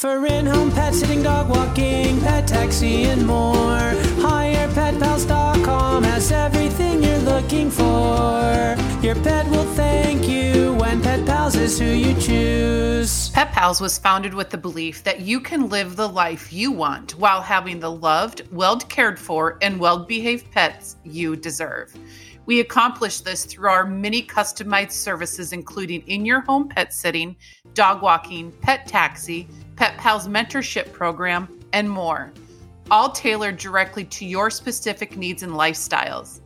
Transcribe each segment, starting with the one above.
For in-home pet sitting, dog walking, pet taxi, and more. HirePetPals.com has everything you're looking for. Your pet will thank you when Pet Pals is who you choose. Pet Pals was founded with the belief that you can live the life you want while having the loved, well cared for, and well behaved pets you deserve. We accomplish this through our many customized services, including in your home pet sitting, dog walking, pet taxi, Pet Pals mentorship program, and more, all tailored directly to your specific needs and lifestyles.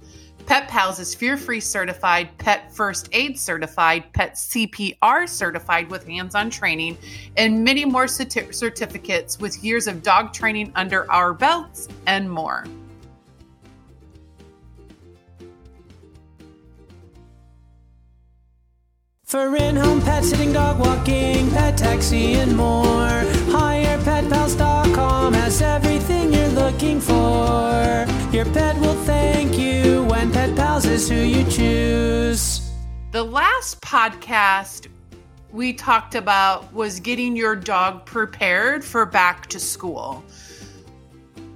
Pet Pals is fear free certified, pet first aid certified, pet CPR certified with hands on training, and many more certi- certificates with years of dog training under our belts and more. For in-home pet sitting, dog walking, pet taxi, and more. HirePetPals.com has everything you're looking for. Your pet will thank you when Pet Pals is who you choose. The last podcast we talked about was getting your dog prepared for back to school.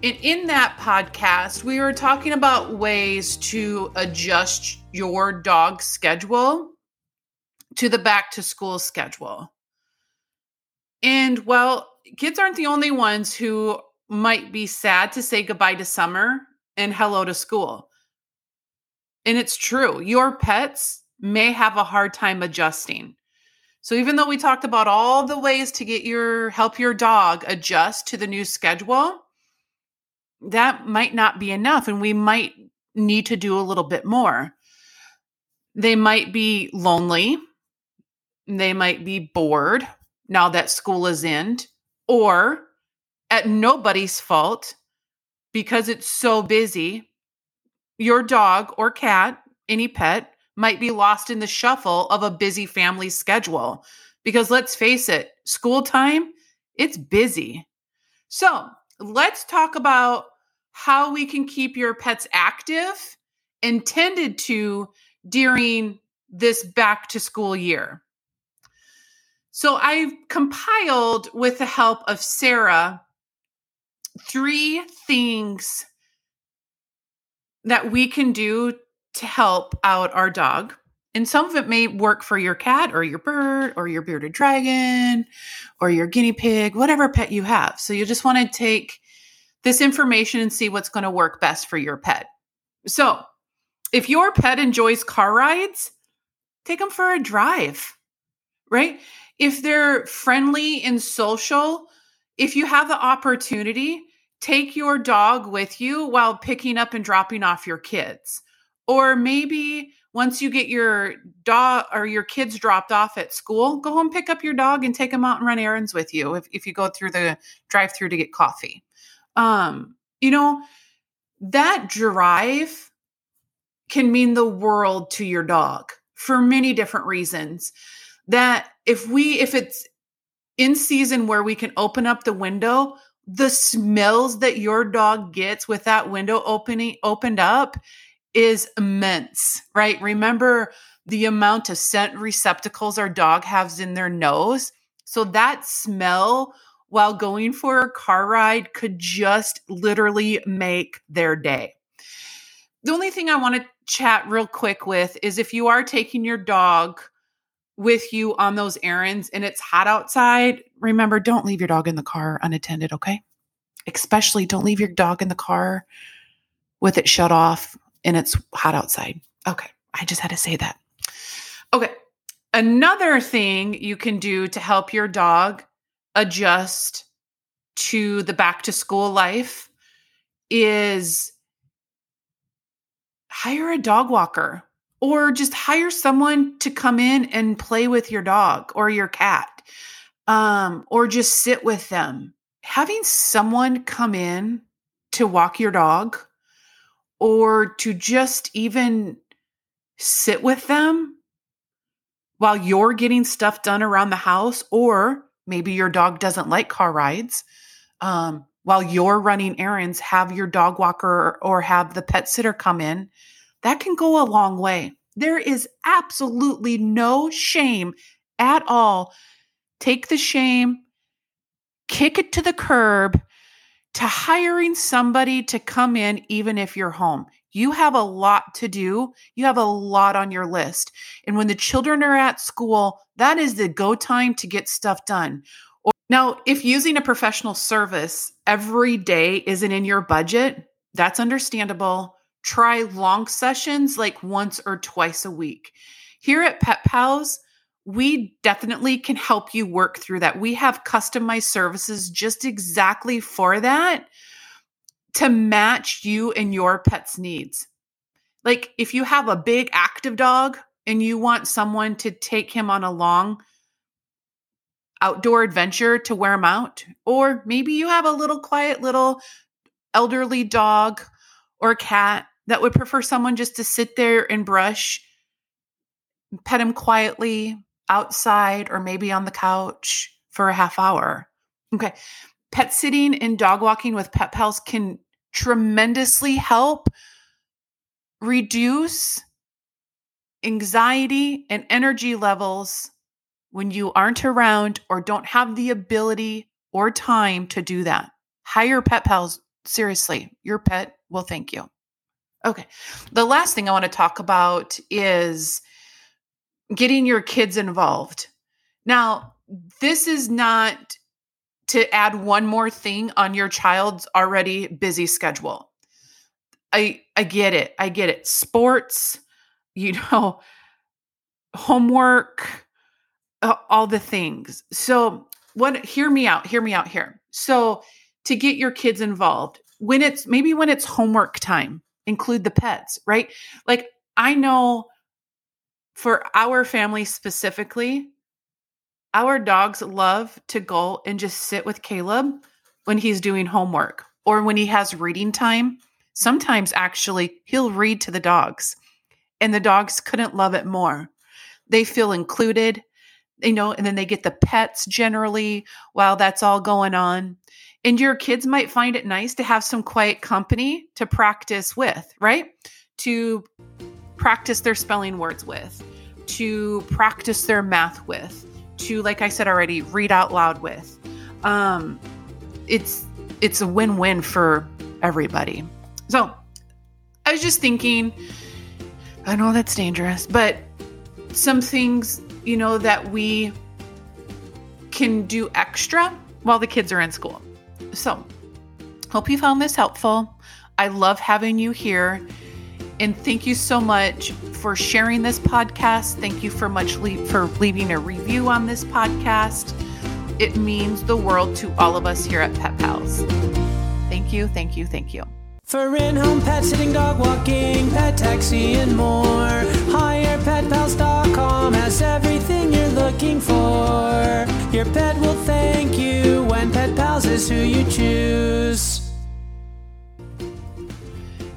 And in that podcast, we were talking about ways to adjust your dog schedule to the back to school schedule. And well, kids aren't the only ones who might be sad to say goodbye to summer and hello to school. And it's true, your pets may have a hard time adjusting. So even though we talked about all the ways to get your help your dog adjust to the new schedule, that might not be enough and we might need to do a little bit more. They might be lonely. They might be bored now that school is in or at nobody's fault because it's so busy. Your dog or cat, any pet, might be lost in the shuffle of a busy family schedule. Because let's face it, school time, it's busy. So let's talk about how we can keep your pets active and tended to during this back to school year. So I've compiled with the help of Sarah three things that we can do to help out our dog. And some of it may work for your cat or your bird or your bearded dragon or your guinea pig, whatever pet you have. So you just want to take this information and see what's going to work best for your pet. So if your pet enjoys car rides, take them for a drive, right? If they're friendly and social, if you have the opportunity, take your dog with you while picking up and dropping off your kids. Or maybe once you get your dog or your kids dropped off at school, go home, pick up your dog, and take them out and run errands with you if, if you go through the drive through to get coffee. Um, you know, that drive can mean the world to your dog for many different reasons that if we if it's in season where we can open up the window the smells that your dog gets with that window opening opened up is immense right? Remember the amount of scent receptacles our dog has in their nose? So that smell while going for a car ride could just literally make their day. The only thing i want to chat real quick with is if you are taking your dog with you on those errands and it's hot outside, remember don't leave your dog in the car unattended, okay? Especially don't leave your dog in the car with it shut off and it's hot outside. Okay, I just had to say that. Okay, another thing you can do to help your dog adjust to the back to school life is hire a dog walker or just hire someone to come in and play with your dog or your cat um, or just sit with them. Having someone come in to walk your dog or to just even sit with them while you're getting stuff done around the house or maybe your dog doesn't like car rides um, while you're running errands have your dog walker or have the pet sitter come in that can go a long way. There is absolutely no shame at all. Take the shame, kick it to the curb to hiring somebody to come in, even if you're home. You have a lot to do. You have a lot on your list. And when the children are at school, that is the go time to get stuff done. Or, now, if using a professional service every day isn't in your budget, that's understandable. Try long sessions like once or twice a week. Here at Pet Pals, we definitely can help you work through that. We have customized services just exactly for that to match you and your pet's needs. Like if you have a big active dog and you want someone to take him on a long outdoor adventure to wear him out, or maybe you have a little quiet little elderly dog or a cat that would prefer someone just to sit there and brush, pet him quietly outside or maybe on the couch for a half hour. Okay. Pet sitting and dog walking with pet pals can tremendously help reduce anxiety and energy levels when you aren't around or don't have the ability or time to do that. Hire pet pals. Seriously, your pet will thank you. Okay. The last thing I want to talk about is getting your kids involved. Now, this is not to add one more thing on your child's already busy schedule. I I get it. I get it. Sports, you know, homework, uh, all the things. So, what hear me out, hear me out here. So, to get your kids involved, when it's maybe when it's homework time, include the pets, right? Like I know for our family specifically, our dogs love to go and just sit with Caleb when he's doing homework or when he has reading time. Sometimes, actually, he'll read to the dogs, and the dogs couldn't love it more. They feel included, you know, and then they get the pets generally while that's all going on. And your kids might find it nice to have some quiet company to practice with, right? To practice their spelling words with, to practice their math with to, like I said already, read out loud with. Um, it's it's a win-win for everybody. So I was just thinking, I know that's dangerous, but some things, you know, that we can do extra while the kids are in school. So, hope you found this helpful. I love having you here. And thank you so much for sharing this podcast. Thank you for much le- for leaving a review on this podcast. It means the world to all of us here at Pet Pals. Thank you, thank you, thank you. For in-home pet sitting, dog walking, pet taxi, and more, HirePetPals.com has everything you're looking for. Your pet will thank you when Pet Pals is who you choose.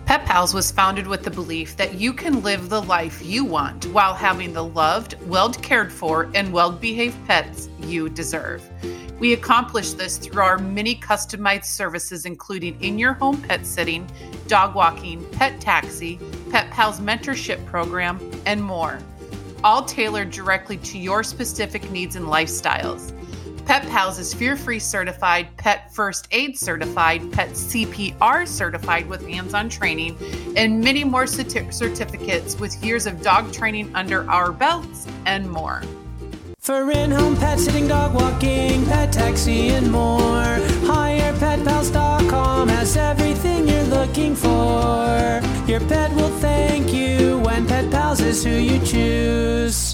Pet Pals was founded with the belief that you can live the life you want while having the loved, well cared for, and well behaved pets you deserve. We accomplish this through our many customized services, including in your home pet sitting, dog walking, pet taxi, Pet Pals mentorship program, and more, all tailored directly to your specific needs and lifestyles. Pet Pals is fear free certified, pet first aid certified, pet CPR certified with hands on training, and many more certi- certificates with years of dog training under our belts and more. For in-home pet sitting, dog walking, pet taxi, and more, calm has everything you're looking for. Your pet will thank you when Pet Pals is who you choose.